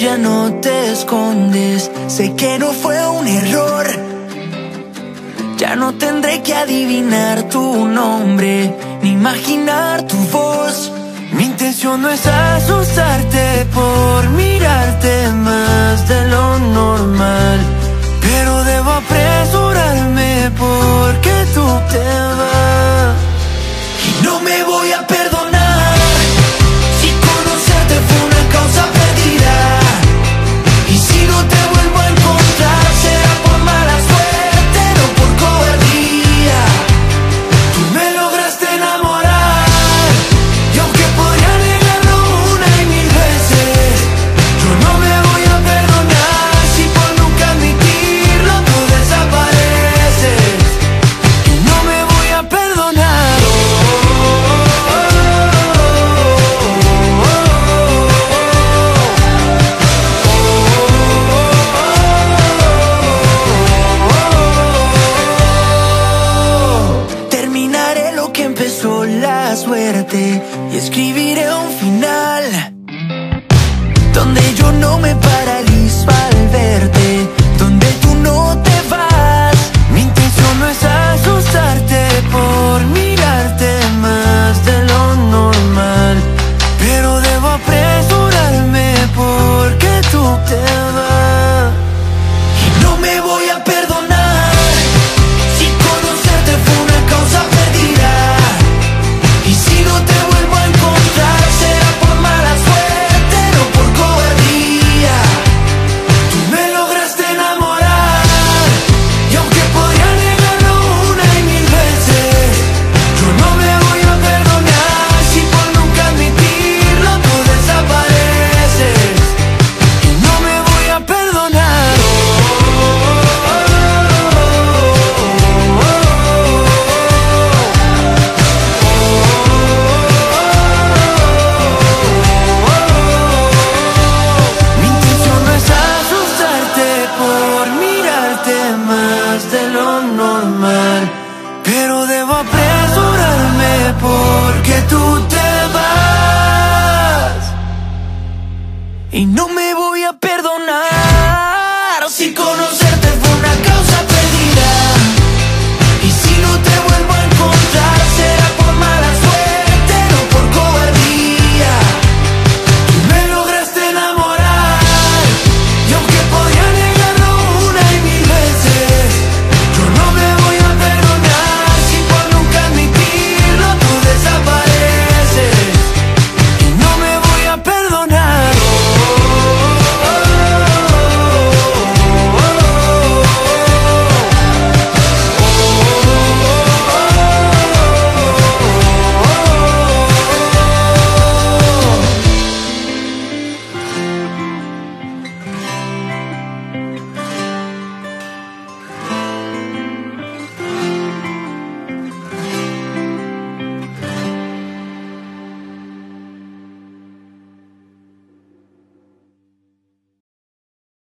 ya no te escondes. Sé que no fue un error. Ya no tendré que adivinar tu nombre, ni imaginar tu voz. Mi intención no es asustarte por mirarte más de lo normal. Pero debo apresurarme porque tú te vas. Y no me voy a perdonar. suerte y escribiré un final donde yo no me paro. debo apresurarme porque tú te vas. Y no me voy a perdonar si conoces.